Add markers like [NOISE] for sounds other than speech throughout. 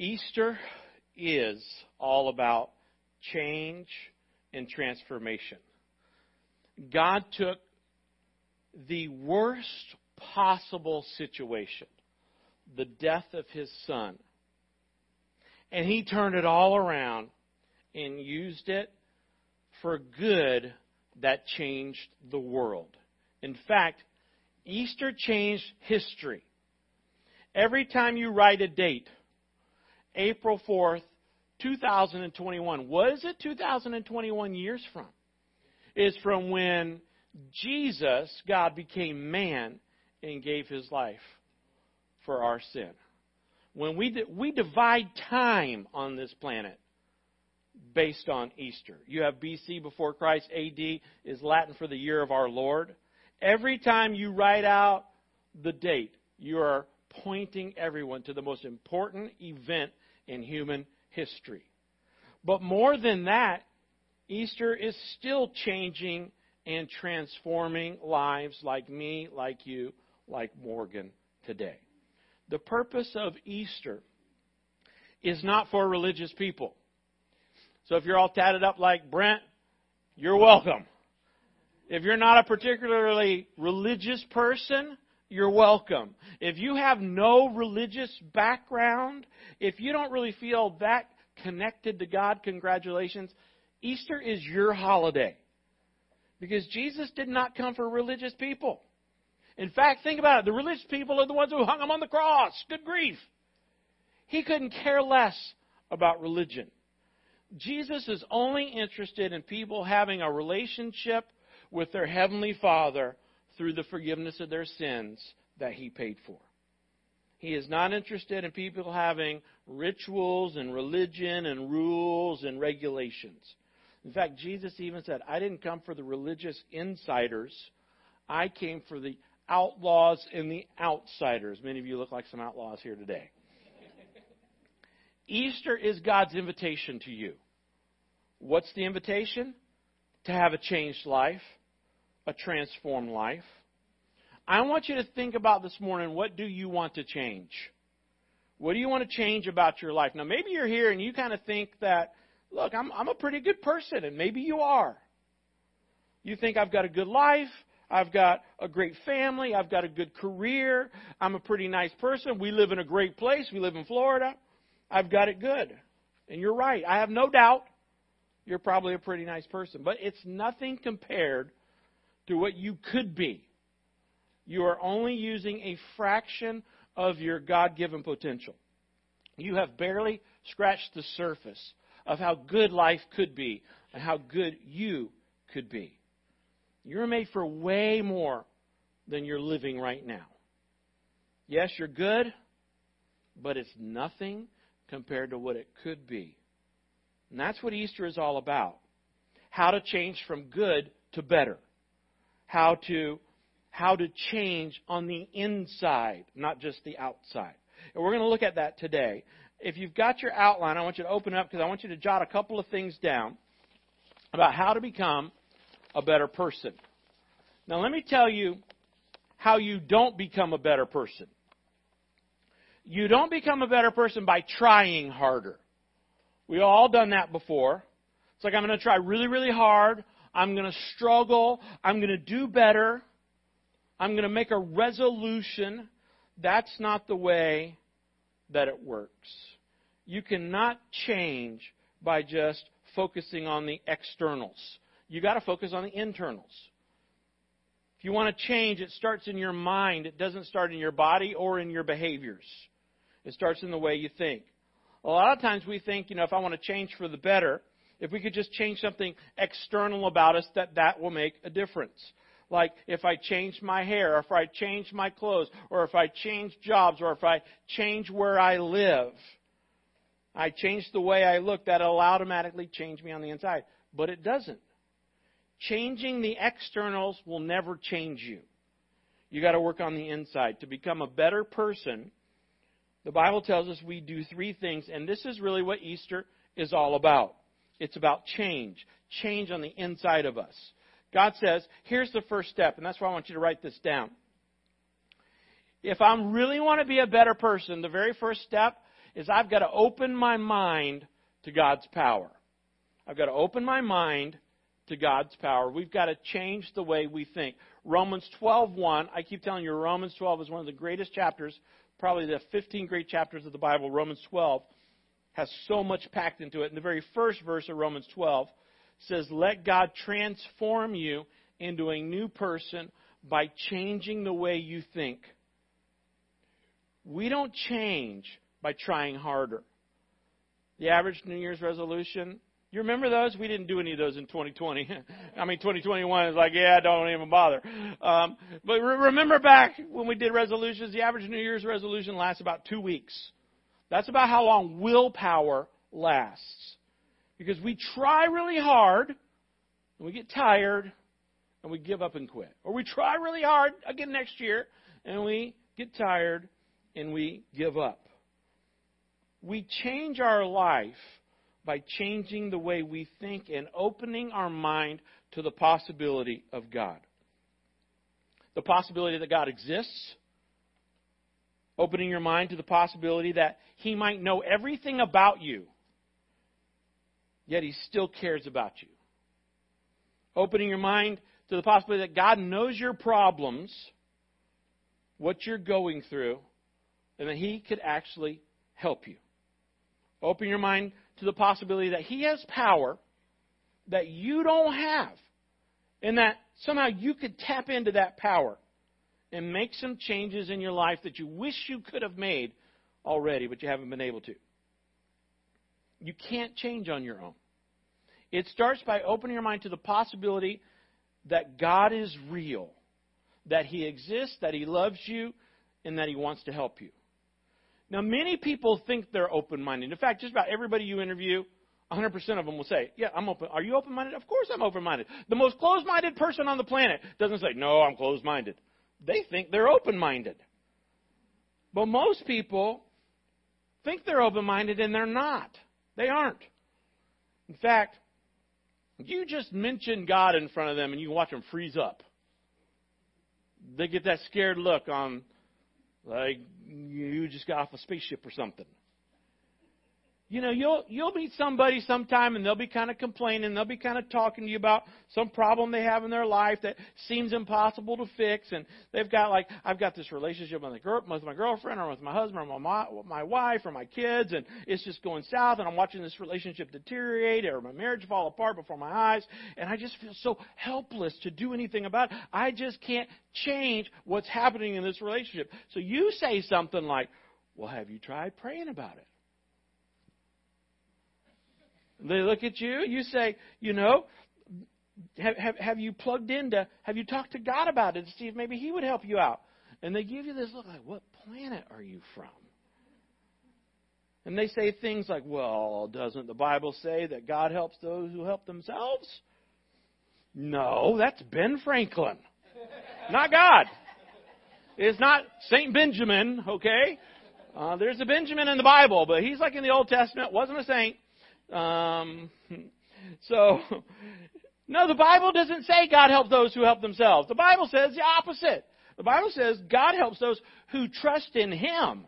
Easter is all about change and transformation. God took the worst possible situation, the death of his son, and he turned it all around and used it for good that changed the world. In fact, Easter changed history. Every time you write a date, April 4th, 2021, what is it 2021 years from? Is from when Jesus, God, became man and gave his life for our sin. When we, we divide time on this planet based on Easter. You have BC before Christ, AD is Latin for the year of our Lord. Every time you write out the date, you are pointing everyone to the most important event in human history. But more than that, Easter is still changing and transforming lives like me, like you, like Morgan today. The purpose of Easter is not for religious people. So if you're all tatted up like Brent, you're welcome. If you're not a particularly religious person, you're welcome. If you have no religious background, if you don't really feel that connected to God, congratulations. Easter is your holiday. Because Jesus did not come for religious people. In fact, think about it. The religious people are the ones who hung him on the cross. Good grief. He couldn't care less about religion. Jesus is only interested in people having a relationship with their Heavenly Father through the forgiveness of their sins that He paid for. He is not interested in people having rituals and religion and rules and regulations. In fact, Jesus even said, I didn't come for the religious insiders, I came for the outlaws and the outsiders. Many of you look like some outlaws here today. [LAUGHS] Easter is God's invitation to you. What's the invitation? To have a changed life, a transformed life. I want you to think about this morning what do you want to change? What do you want to change about your life? Now, maybe you're here and you kind of think that, look, I'm, I'm a pretty good person, and maybe you are. You think I've got a good life, I've got a great family, I've got a good career, I'm a pretty nice person, we live in a great place, we live in Florida, I've got it good. And you're right. I have no doubt you're probably a pretty nice person. But it's nothing compared to what you could be. You are only using a fraction of your God given potential. You have barely scratched the surface of how good life could be and how good you could be. You're made for way more than you're living right now. Yes, you're good, but it's nothing compared to what it could be. And that's what Easter is all about. How to change from good to better. How to how to change on the inside, not just the outside. And we're going to look at that today. If you've got your outline, I want you to open up because I want you to jot a couple of things down about how to become a better person. Now, let me tell you how you don't become a better person. You don't become a better person by trying harder. We've all done that before. It's like I'm going to try really, really hard. I'm going to struggle. I'm going to do better. I'm going to make a resolution. That's not the way that it works. You cannot change by just focusing on the externals. You got to focus on the internals. If you want to change, it starts in your mind. It doesn't start in your body or in your behaviors. It starts in the way you think. A lot of times we think, you know, if I want to change for the better, if we could just change something external about us, that that will make a difference. Like if I change my hair, or if I change my clothes, or if I change jobs, or if I change where I live, I change the way I look, that'll automatically change me on the inside. But it doesn't. Changing the externals will never change you. You got to work on the inside. To become a better person, the Bible tells us we do three things, and this is really what Easter is all about. It's about change. Change on the inside of us. God says, here's the first step, and that's why I want you to write this down. If I really want to be a better person, the very first step is I've got to open my mind to God's power. I've got to open my mind to God's power. We've got to change the way we think. Romans 12:1, I keep telling you Romans 12 is one of the greatest chapters, probably the 15 great chapters of the Bible. Romans 12 has so much packed into it. And the very first verse of Romans 12 says, "Let God transform you into a new person by changing the way you think." We don't change by trying harder. The average New Year's resolution, you remember those? We didn't do any of those in 2020. [LAUGHS] I mean, 2021 is like, yeah, don't even bother. Um, but re- remember back when we did resolutions, the average New Year's resolution lasts about two weeks. That's about how long willpower lasts. Because we try really hard, and we get tired, and we give up and quit. Or we try really hard again next year, and we get tired, and we give up. We change our life by changing the way we think and opening our mind to the possibility of God. The possibility that God exists, opening your mind to the possibility that He might know everything about you, yet He still cares about you. Opening your mind to the possibility that God knows your problems, what you're going through, and that He could actually help you. Open your mind to the possibility that He has power that you don't have, and that somehow you could tap into that power and make some changes in your life that you wish you could have made already, but you haven't been able to. You can't change on your own. It starts by opening your mind to the possibility that God is real, that He exists, that He loves you, and that He wants to help you. Now, many people think they're open minded. In fact, just about everybody you interview, 100% of them will say, Yeah, I'm open. Are you open minded? Of course I'm open minded. The most closed minded person on the planet doesn't say, No, I'm closed minded. They think they're open minded. But most people think they're open minded and they're not. They aren't. In fact, you just mention God in front of them and you watch them freeze up. They get that scared look on, like, you just got off a spaceship or something. You know, you'll you'll meet somebody sometime and they'll be kind of complaining, they'll be kind of talking to you about some problem they have in their life that seems impossible to fix, and they've got like I've got this relationship with, my, girl, with my girlfriend or with my husband or my my wife or my kids, and it's just going south, and I'm watching this relationship deteriorate or my marriage fall apart before my eyes, and I just feel so helpless to do anything about it. I just can't change what's happening in this relationship. So you say something like, "Well, have you tried praying about it?" They look at you, you say, you know, have, have, have you plugged into, have you talked to God about it to see if maybe He would help you out? And they give you this look like, what planet are you from? And they say things like, well, doesn't the Bible say that God helps those who help themselves? No, that's Ben Franklin, not God. It's not St. Benjamin, okay? Uh, there's a Benjamin in the Bible, but he's like in the Old Testament, wasn't a saint. Um, [LAUGHS] so, [LAUGHS] no, the Bible doesn't say God helps those who help themselves. The Bible says the opposite. The Bible says God helps those who trust in Him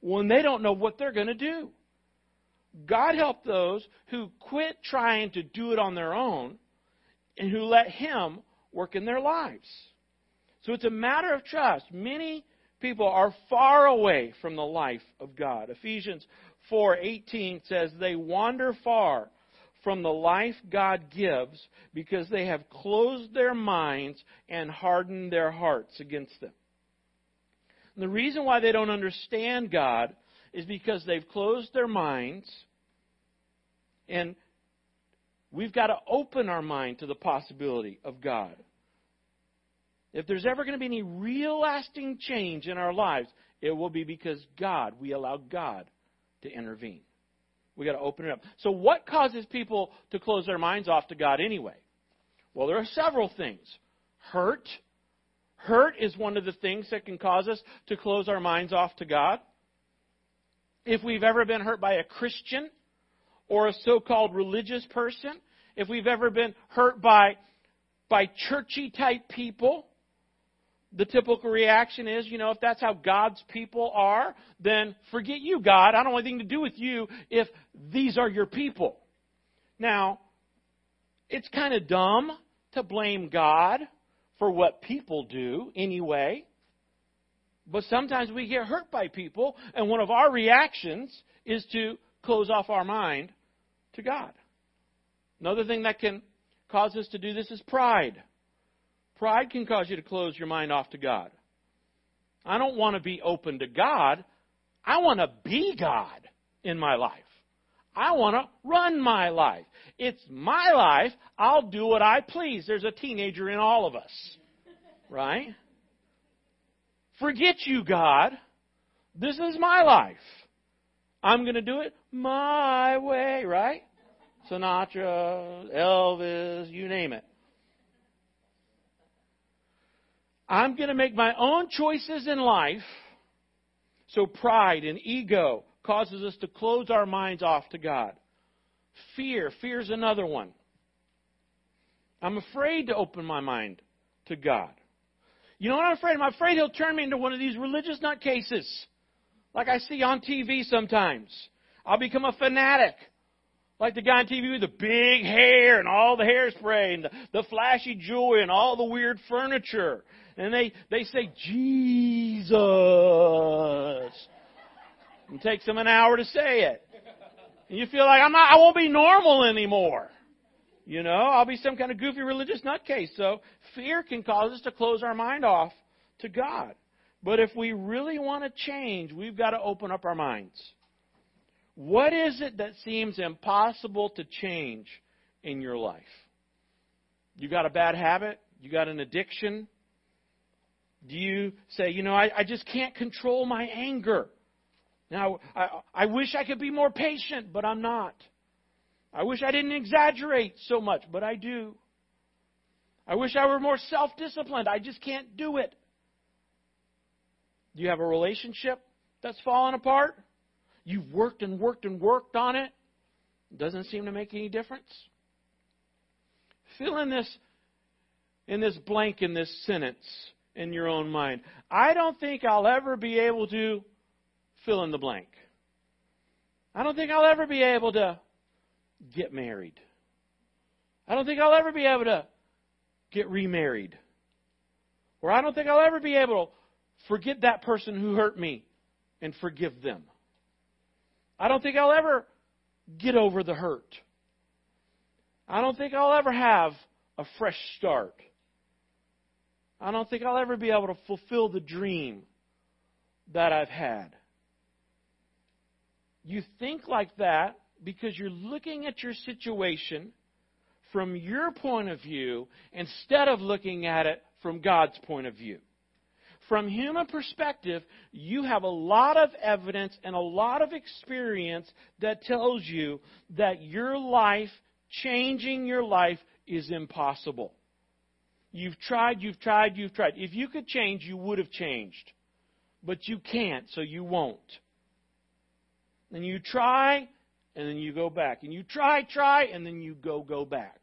when they don't know what they're going to do. God helps those who quit trying to do it on their own and who let Him work in their lives. So it's a matter of trust. Many people are far away from the life of God. Ephesians 4:18 says they wander far from the life God gives because they have closed their minds and hardened their hearts against them. And the reason why they don't understand God is because they've closed their minds and we've got to open our mind to the possibility of God. If there's ever going to be any real lasting change in our lives, it will be because God, we allow God to intervene. We got to open it up. So, what causes people to close their minds off to God anyway? Well, there are several things. Hurt. Hurt is one of the things that can cause us to close our minds off to God. If we've ever been hurt by a Christian or a so called religious person, if we've ever been hurt by, by churchy type people, the typical reaction is, you know, if that's how God's people are, then forget you, God. I don't want anything to do with you if these are your people. Now, it's kind of dumb to blame God for what people do anyway. But sometimes we get hurt by people, and one of our reactions is to close off our mind to God. Another thing that can cause us to do this is pride. Pride can cause you to close your mind off to God. I don't want to be open to God. I want to be God in my life. I want to run my life. It's my life. I'll do what I please. There's a teenager in all of us, right? Forget you, God. This is my life. I'm going to do it my way, right? Sinatra, Elvis, you name it. I'm going to make my own choices in life. So pride and ego causes us to close our minds off to God. Fear. Fear is another one. I'm afraid to open my mind to God. You know what I'm afraid? I'm afraid he'll turn me into one of these religious nutcases, like I see on TV sometimes. I'll become a fanatic, like the guy on TV with the big hair and all the hairspray and the, the flashy jewelry and all the weird furniture. And they, they say, Jesus. It takes them an hour to say it. And you feel like I'm not, I won't be normal anymore. You know, I'll be some kind of goofy religious nutcase. So fear can cause us to close our mind off to God. But if we really want to change, we've got to open up our minds. What is it that seems impossible to change in your life? You got a bad habit? You got an addiction? Do you say, you know, I, I just can't control my anger? Now, I, I wish I could be more patient, but I'm not. I wish I didn't exaggerate so much, but I do. I wish I were more self disciplined. I just can't do it. Do you have a relationship that's fallen apart? You've worked and worked and worked on it. it doesn't seem to make any difference. Fill in this in this blank in this sentence in your own mind. I don't think I'll ever be able to fill in the blank. I don't think I'll ever be able to get married. I don't think I'll ever be able to get remarried. Or I don't think I'll ever be able to forget that person who hurt me and forgive them. I don't think I'll ever get over the hurt. I don't think I'll ever have a fresh start. I don't think I'll ever be able to fulfill the dream that I've had. You think like that because you're looking at your situation from your point of view instead of looking at it from God's point of view. From human perspective, you have a lot of evidence and a lot of experience that tells you that your life, changing your life, is impossible. You've tried, you've tried, you've tried. If you could change, you would have changed. But you can't, so you won't. And you try, and then you go back. And you try, try, and then you go, go back.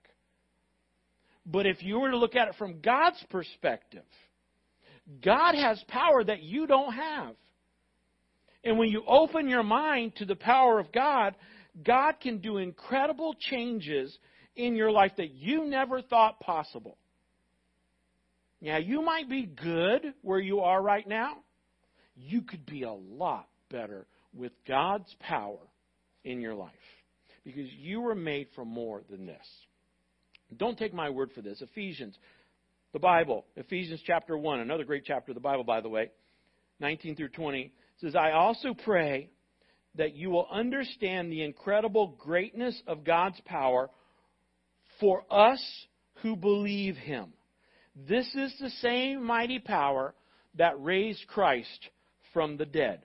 But if you were to look at it from God's perspective, God has power that you don't have. And when you open your mind to the power of God, God can do incredible changes in your life that you never thought possible. Now, you might be good where you are right now. You could be a lot better with God's power in your life because you were made for more than this. Don't take my word for this. Ephesians, the Bible, Ephesians chapter 1, another great chapter of the Bible, by the way, 19 through 20, says, I also pray that you will understand the incredible greatness of God's power for us who believe Him. This is the same mighty power that raised Christ from the dead.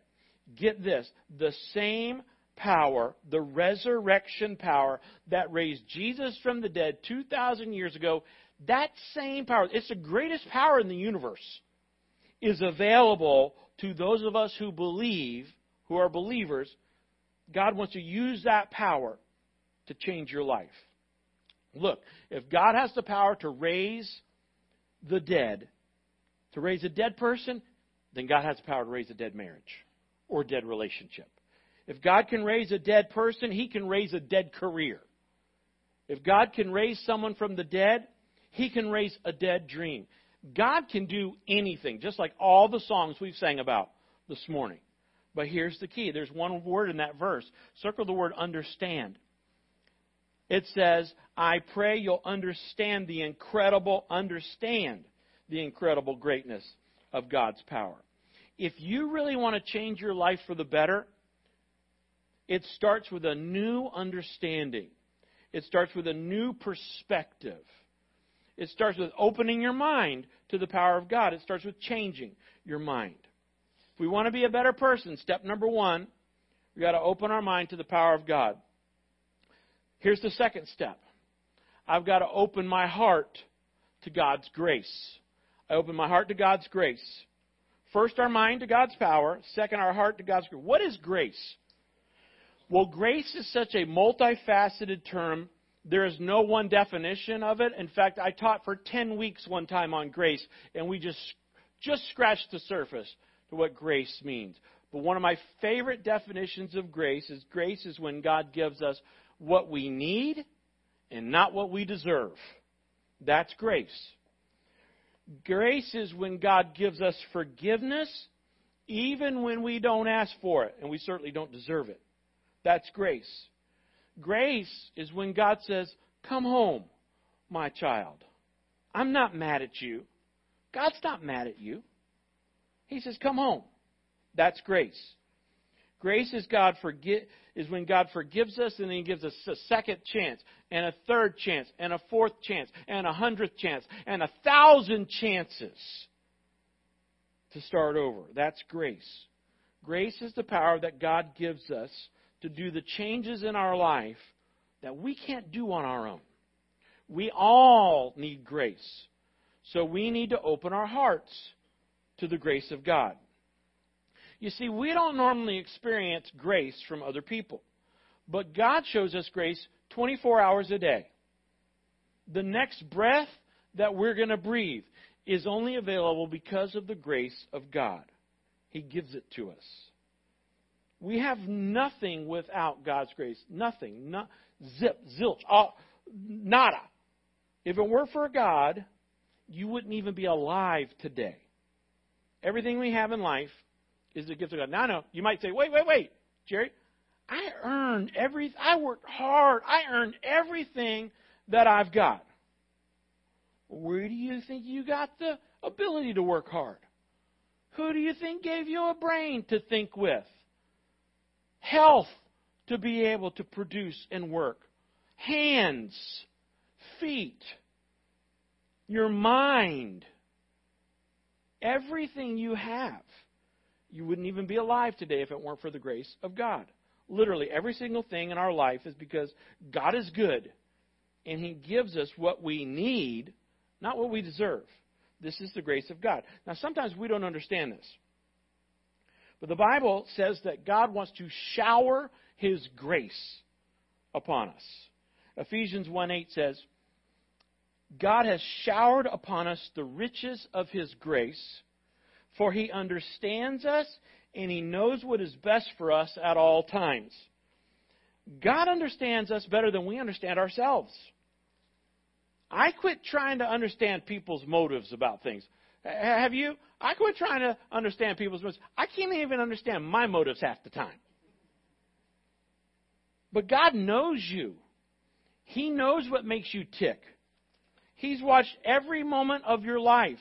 Get this the same power, the resurrection power that raised Jesus from the dead 2,000 years ago, that same power, it's the greatest power in the universe, is available to those of us who believe, who are believers. God wants to use that power to change your life. Look, if God has the power to raise the dead, to raise a dead person, then God has the power to raise a dead marriage or dead relationship. If God can raise a dead person, He can raise a dead career. If God can raise someone from the dead, He can raise a dead dream. God can do anything, just like all the songs we've sang about this morning. But here's the key there's one word in that verse. Circle the word understand. It says, I pray you'll understand the incredible, understand the incredible greatness of God's power. If you really want to change your life for the better, it starts with a new understanding. It starts with a new perspective. It starts with opening your mind to the power of God. It starts with changing your mind. If we want to be a better person, step number one, we've got to open our mind to the power of God. Here's the second step I've got to open my heart to God's grace. I open my heart to God's grace. First, our mind to God's power. Second, our heart to God's grace. What is grace? Well, grace is such a multifaceted term. There is no one definition of it. In fact, I taught for 10 weeks one time on grace, and we just, just scratched the surface to what grace means. But one of my favorite definitions of grace is grace is when God gives us what we need and not what we deserve. That's grace. Grace is when God gives us forgiveness even when we don't ask for it, and we certainly don't deserve it. That's grace. Grace is when God says, Come home, my child. I'm not mad at you. God's not mad at you. He says, Come home. That's grace. Grace is God forget is when God forgives us and then He gives us a second chance and a third chance and a fourth chance and a hundredth chance and a thousand chances to start over. That's grace. Grace is the power that God gives us to do the changes in our life that we can't do on our own. We all need grace. So we need to open our hearts to the grace of God. You see, we don't normally experience grace from other people, but God shows us grace 24 hours a day. The next breath that we're going to breathe is only available because of the grace of God. He gives it to us. We have nothing without God's grace. Nothing. Not, zip, zilch, all, nada. If it were for God, you wouldn't even be alive today. Everything we have in life is the gift of God. Now, no, you might say, wait, wait, wait, Jerry. I earned every. I worked hard. I earned everything that I've got. Where do you think you got the ability to work hard? Who do you think gave you a brain to think with? Health to be able to produce and work. Hands, feet, your mind, everything you have you wouldn't even be alive today if it weren't for the grace of God. Literally, every single thing in our life is because God is good and He gives us what we need, not what we deserve. This is the grace of God. Now, sometimes we don't understand this. But the Bible says that God wants to shower His grace upon us. Ephesians 1 8 says, God has showered upon us the riches of His grace for he understands us and he knows what is best for us at all times. God understands us better than we understand ourselves. I quit trying to understand people's motives about things. Uh, have you? I quit trying to understand people's motives. I can't even understand my motives half the time. But God knows you. He knows what makes you tick. He's watched every moment of your life.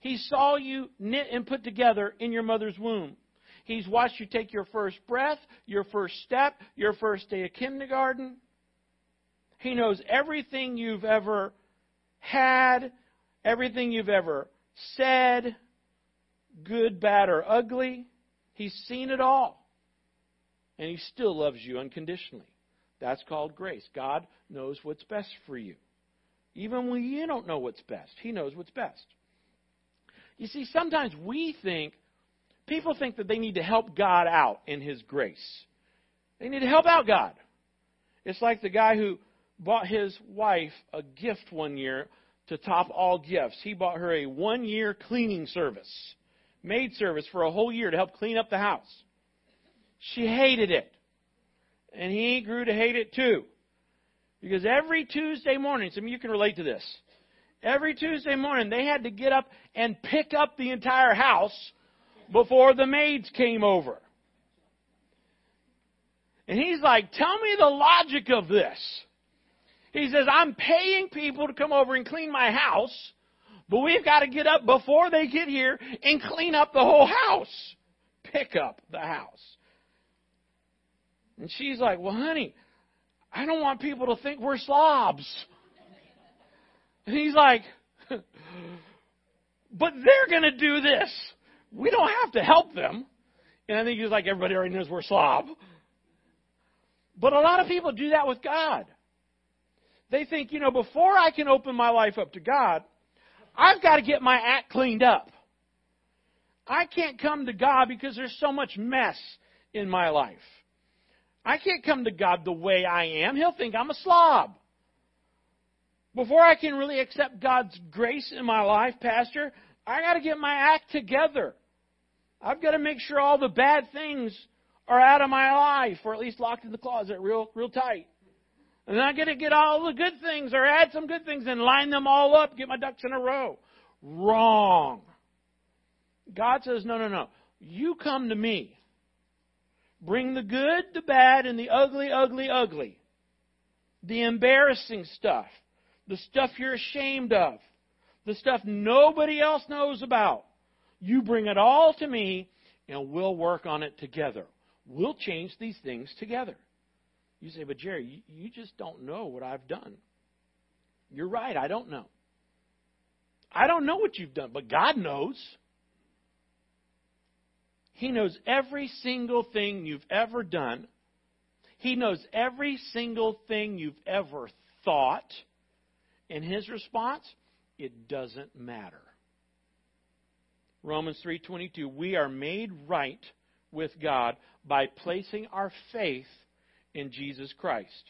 He saw you knit and put together in your mother's womb. He's watched you take your first breath, your first step, your first day of kindergarten. He knows everything you've ever had, everything you've ever said, good, bad, or ugly. He's seen it all. And He still loves you unconditionally. That's called grace. God knows what's best for you. Even when you don't know what's best, He knows what's best. You see, sometimes we think, people think that they need to help God out in His grace. They need to help out God. It's like the guy who bought his wife a gift one year to top all gifts, he bought her a one year cleaning service, maid service for a whole year to help clean up the house. She hated it. And he grew to hate it too. Because every Tuesday morning, some of you can relate to this. Every Tuesday morning, they had to get up and pick up the entire house before the maids came over. And he's like, tell me the logic of this. He says, I'm paying people to come over and clean my house, but we've got to get up before they get here and clean up the whole house. Pick up the house. And she's like, Well, honey, I don't want people to think we're slobs. And he's like, [LAUGHS] But they're going to do this. We don't have to help them. And I think he's like, Everybody already knows we're slob. But a lot of people do that with God. They think, you know, before I can open my life up to God, I've got to get my act cleaned up. I can't come to God because there's so much mess in my life. I can't come to God the way I am. He'll think I'm a slob. Before I can really accept God's grace in my life, Pastor, I got to get my act together. I've got to make sure all the bad things are out of my life, or at least locked in the closet real, real tight. And I got to get all the good things, or add some good things, and line them all up, get my ducks in a row. Wrong. God says, no, no, no. You come to me. Bring the good, the bad, and the ugly, ugly, ugly. The embarrassing stuff. The stuff you're ashamed of. The stuff nobody else knows about. You bring it all to me, and we'll work on it together. We'll change these things together. You say, but Jerry, you just don't know what I've done. You're right, I don't know. I don't know what you've done, but God knows. He knows every single thing you've ever done. He knows every single thing you've ever thought. And his response, it doesn't matter. Romans 3:22 We are made right with God by placing our faith in Jesus Christ.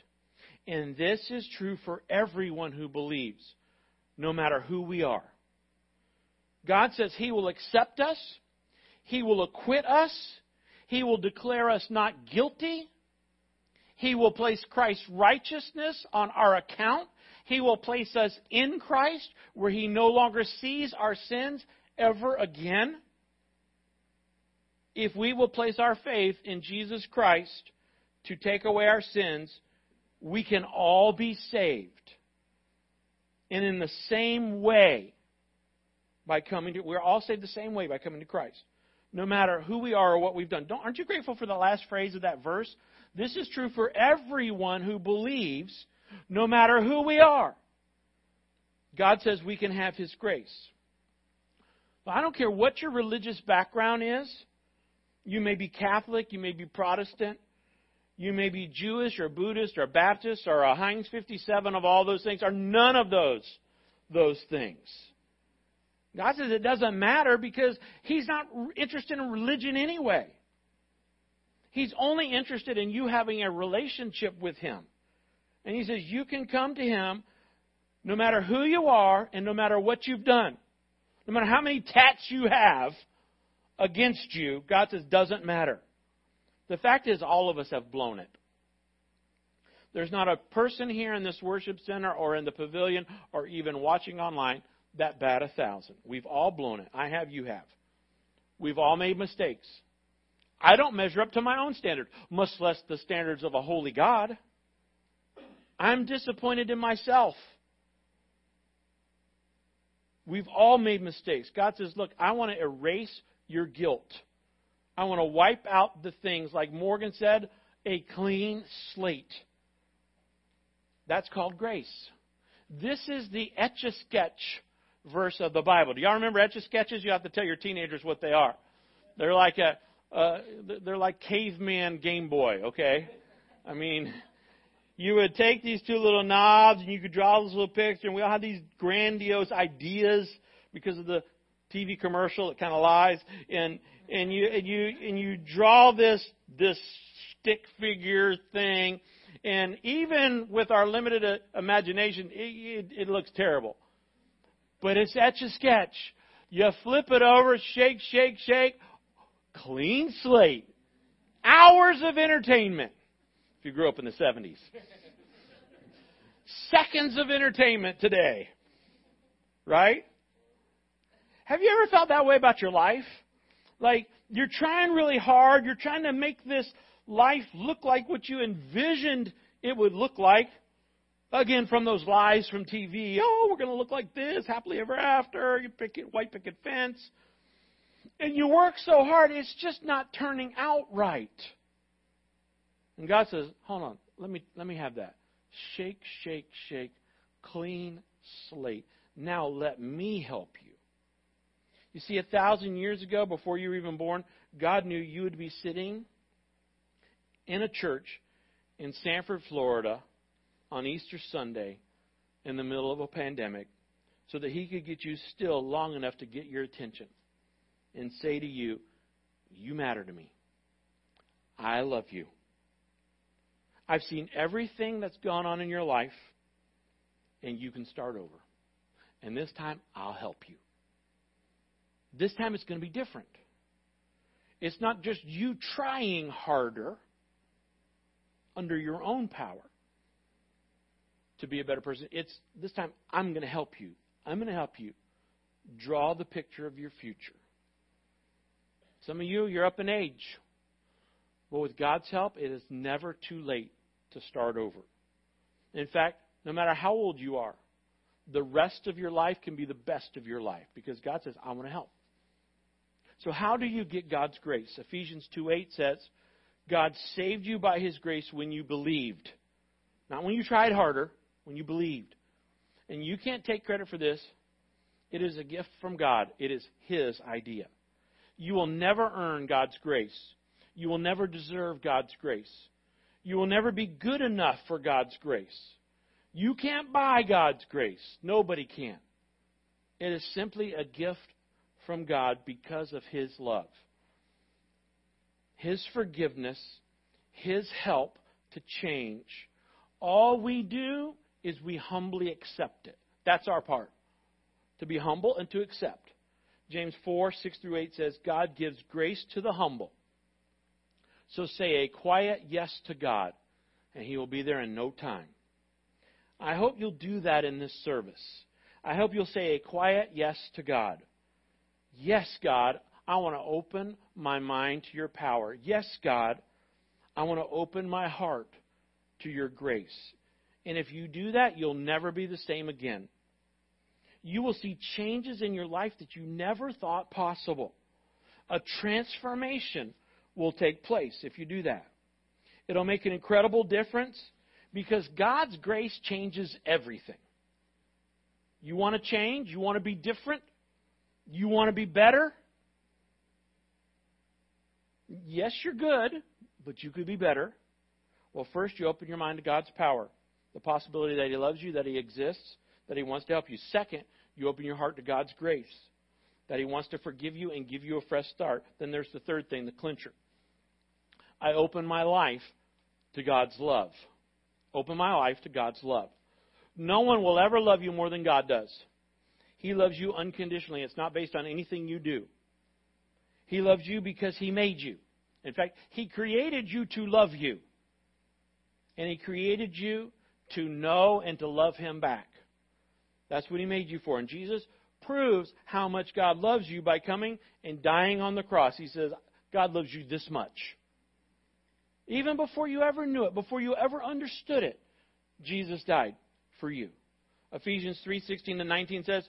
And this is true for everyone who believes, no matter who we are. God says He will accept us he will acquit us. He will declare us not guilty. He will place Christ's righteousness on our account. He will place us in Christ where He no longer sees our sins ever again. If we will place our faith in Jesus Christ to take away our sins, we can all be saved. And in the same way, by coming to, we're all saved the same way by coming to Christ no matter who we are or what we've done. Don't, aren't you grateful for the last phrase of that verse? This is true for everyone who believes, no matter who we are. God says we can have His grace. I don't care what your religious background is. You may be Catholic, you may be Protestant, you may be Jewish or Buddhist or Baptist or a Heinz 57 of all those things, or none of those those things. God says it doesn't matter because He's not interested in religion anyway. He's only interested in you having a relationship with Him. And He says you can come to Him no matter who you are and no matter what you've done. No matter how many tats you have against you, God says doesn't matter. The fact is, all of us have blown it. There's not a person here in this worship center or in the pavilion or even watching online that bat a thousand. We've all blown it. I have, you have. We've all made mistakes. I don't measure up to my own standard, much less the standards of a holy God. I'm disappointed in myself. We've all made mistakes. God says, Look, I want to erase your guilt. I want to wipe out the things, like Morgan said, a clean slate. That's called grace. This is the etch a sketch verse of the Bible. Do y'all remember etch a sketches? You have to tell your teenagers what they are. They're like a uh, they're like caveman Game Boy. Okay, I mean, you would take these two little knobs and you could draw this little picture, and we all have these grandiose ideas because of the TV commercial. It kind of lies, and and you and you and you draw this this stick figure thing, and even with our limited uh, imagination, it, it, it looks terrible. but it's etch a sketch. You flip it over, shake, shake, shake, clean slate. Hours of entertainment. If you grew up in the 70s. Seconds of entertainment today. Right? Have you ever felt that way about your life? Like, you're trying really hard, you're trying to make this life look like what you envisioned it would look like. Again, from those lies from TV. Oh, we're going to look like this, happily ever after. You picket, white picket fence. And you work so hard, it's just not turning out right. And God says, hold on, let me, let me have that. Shake, shake, shake, clean slate. Now let me help you. You see, a thousand years ago, before you were even born, God knew you would be sitting in a church in Sanford, Florida, on Easter Sunday in the middle of a pandemic so that He could get you still long enough to get your attention and say to you, You matter to me. I love you. I've seen everything that's gone on in your life, and you can start over. And this time, I'll help you. This time, it's going to be different. It's not just you trying harder under your own power to be a better person. It's this time I'm going to help you. I'm going to help you draw the picture of your future. Some of you, you're up in age. But with God's help, it is never too late to start over. In fact, no matter how old you are, the rest of your life can be the best of your life because God says, I want to help. So how do you get God's grace? Ephesians 2:8 says, God saved you by his grace when you believed. Not when you tried harder, when you believed. And you can't take credit for this. It is a gift from God. It is his idea. You will never earn God's grace. You will never deserve God's grace. You will never be good enough for God's grace. You can't buy God's grace. Nobody can. It is simply a gift from God because of His love. His forgiveness, His help to change. All we do is we humbly accept it. That's our part. To be humble and to accept. James 4, 6 through 8 says, God gives grace to the humble. So say a quiet yes to God, and He will be there in no time. I hope you'll do that in this service. I hope you'll say a quiet yes to God. Yes, God, I want to open my mind to your power. Yes, God, I want to open my heart to your grace. And if you do that, you'll never be the same again. You will see changes in your life that you never thought possible. A transformation will take place if you do that. It'll make an incredible difference because God's grace changes everything. You want to change? You want to be different? You want to be better? Yes, you're good, but you could be better. Well, first, you open your mind to God's power, the possibility that He loves you, that He exists, that He wants to help you. Second, you open your heart to God's grace, that He wants to forgive you and give you a fresh start. Then there's the third thing, the clincher. I open my life to God's love. Open my life to God's love. No one will ever love you more than God does. He loves you unconditionally. It's not based on anything you do. He loves you because He made you. In fact, He created you to love you. And He created you to know and to love Him back. That's what He made you for. And Jesus proves how much God loves you by coming and dying on the cross. He says, God loves you this much. Even before you ever knew it, before you ever understood it, Jesus died for you. Ephesians 3:16 to 19 says,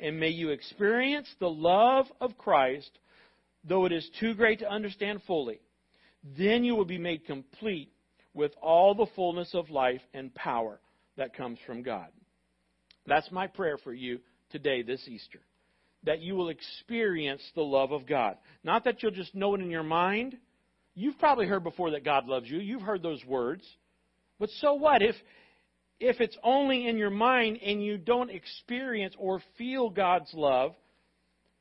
and may you experience the love of Christ, though it is too great to understand fully. Then you will be made complete with all the fullness of life and power that comes from God. That's my prayer for you today, this Easter. that you will experience the love of God. Not that you'll just know it in your mind. You've probably heard before that God loves you. You've heard those words. But so what? If, if it's only in your mind and you don't experience or feel God's love,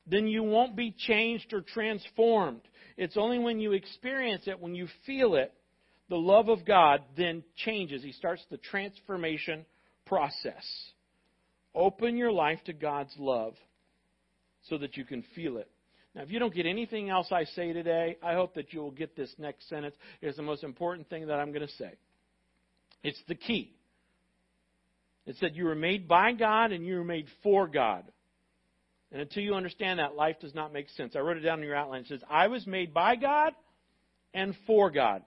then you won't be changed or transformed. It's only when you experience it, when you feel it, the love of God then changes. He starts the transformation process. Open your life to God's love so that you can feel it. Now, if you don't get anything else I say today, I hope that you will get this next sentence. It's the most important thing that I'm going to say. It's the key. It said you were made by God and you were made for God. And until you understand that, life does not make sense. I wrote it down in your outline. It says, I was made by God and for God.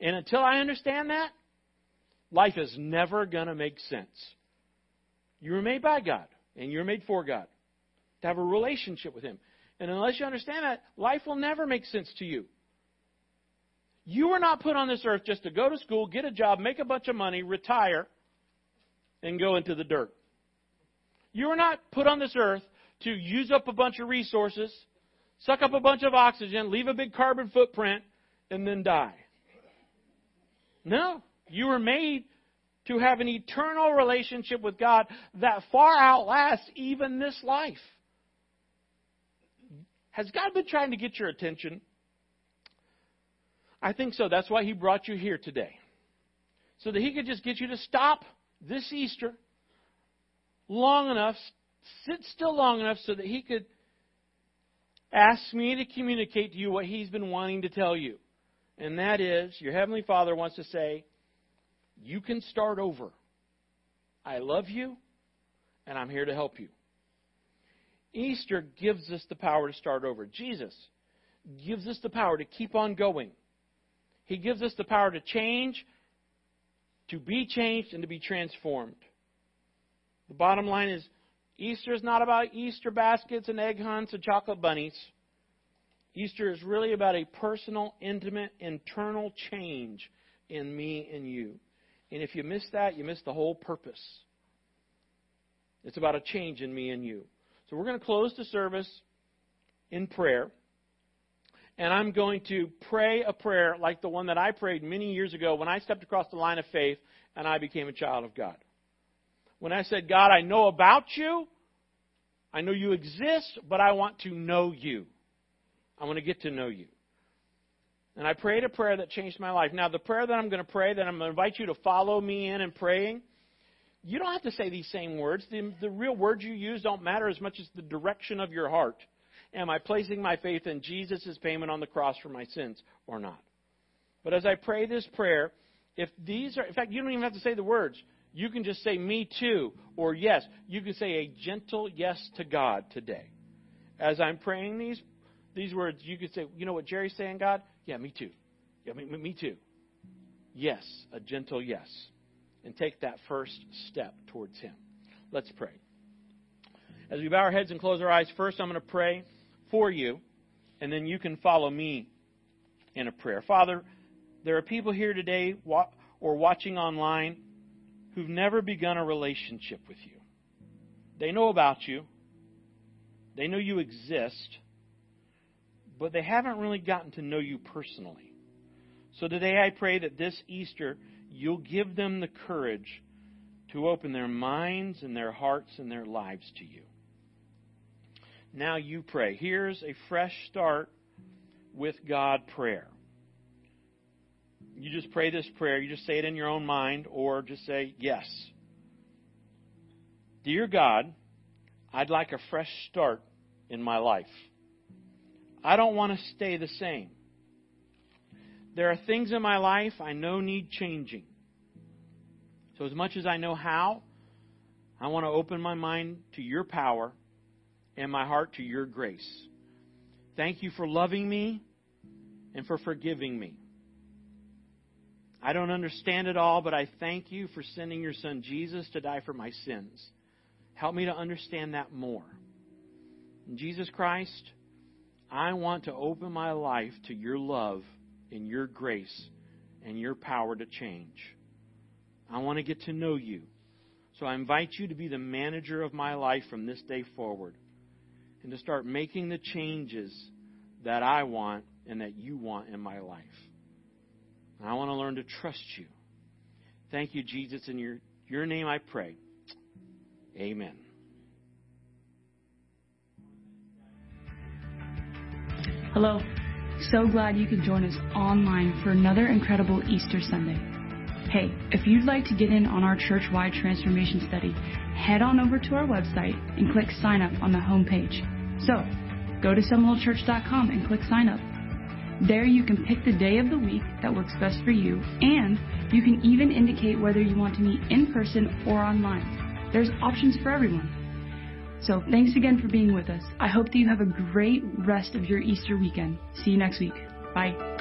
And until I understand that, life is never going to make sense. You were made by God and you're made for God to have a relationship with Him. And unless you understand that, life will never make sense to you. You were not put on this earth just to go to school, get a job, make a bunch of money, retire, and go into the dirt. You were not put on this earth to use up a bunch of resources, suck up a bunch of oxygen, leave a big carbon footprint, and then die. No. You were made to have an eternal relationship with God that far outlasts even this life. Has God been trying to get your attention? I think so. That's why He brought you here today. So that He could just get you to stop this Easter long enough, sit still long enough so that He could ask me to communicate to you what He's been wanting to tell you. And that is, your Heavenly Father wants to say, You can start over. I love you, and I'm here to help you. Easter gives us the power to start over. Jesus gives us the power to keep on going. He gives us the power to change, to be changed, and to be transformed. The bottom line is Easter is not about Easter baskets and egg hunts and chocolate bunnies. Easter is really about a personal, intimate, internal change in me and you. And if you miss that, you miss the whole purpose. It's about a change in me and you. So we're going to close the service in prayer. And I'm going to pray a prayer like the one that I prayed many years ago when I stepped across the line of faith and I became a child of God. When I said, God, I know about you, I know you exist, but I want to know you. I want to get to know you. And I prayed a prayer that changed my life. Now, the prayer that I'm going to pray, that I'm going to invite you to follow me in and praying, you don't have to say these same words. The, the real words you use don't matter as much as the direction of your heart. Am I placing my faith in Jesus' payment on the cross for my sins or not? But as I pray this prayer, if these are, in fact, you don't even have to say the words. You can just say me too or yes. You can say a gentle yes to God today. As I'm praying these these words, you could say, you know what Jerry's saying, God? Yeah, me too. Yeah, me, me too. Yes, a gentle yes and take that first step towards Him. Let's pray. As we bow our heads and close our eyes, first I'm going to pray for you, and then you can follow me in a prayer. Father, there are people here today or watching online who've never begun a relationship with you. They know about you, they know you exist, but they haven't really gotten to know you personally. So today I pray that this Easter you'll give them the courage to open their minds and their hearts and their lives to you. Now you pray. Here's a fresh start with God prayer. You just pray this prayer. You just say it in your own mind or just say, Yes. Dear God, I'd like a fresh start in my life. I don't want to stay the same. There are things in my life I know need changing. So, as much as I know how, I want to open my mind to your power and my heart to your grace. Thank you for loving me and for forgiving me. I don't understand it all, but I thank you for sending your son Jesus to die for my sins. Help me to understand that more. In Jesus Christ, I want to open my life to your love and your grace and your power to change. I want to get to know you. So I invite you to be the manager of my life from this day forward. And to start making the changes that I want and that you want in my life. I want to learn to trust you. Thank you, Jesus. In your, your name I pray. Amen. Hello. So glad you could join us online for another incredible Easter Sunday. Hey, if you'd like to get in on our church wide transformation study, head on over to our website and click sign up on the home page. So, go to seminolechurch.com and click sign up. There you can pick the day of the week that works best for you, and you can even indicate whether you want to meet in person or online. There's options for everyone. So thanks again for being with us. I hope that you have a great rest of your Easter weekend. See you next week. Bye.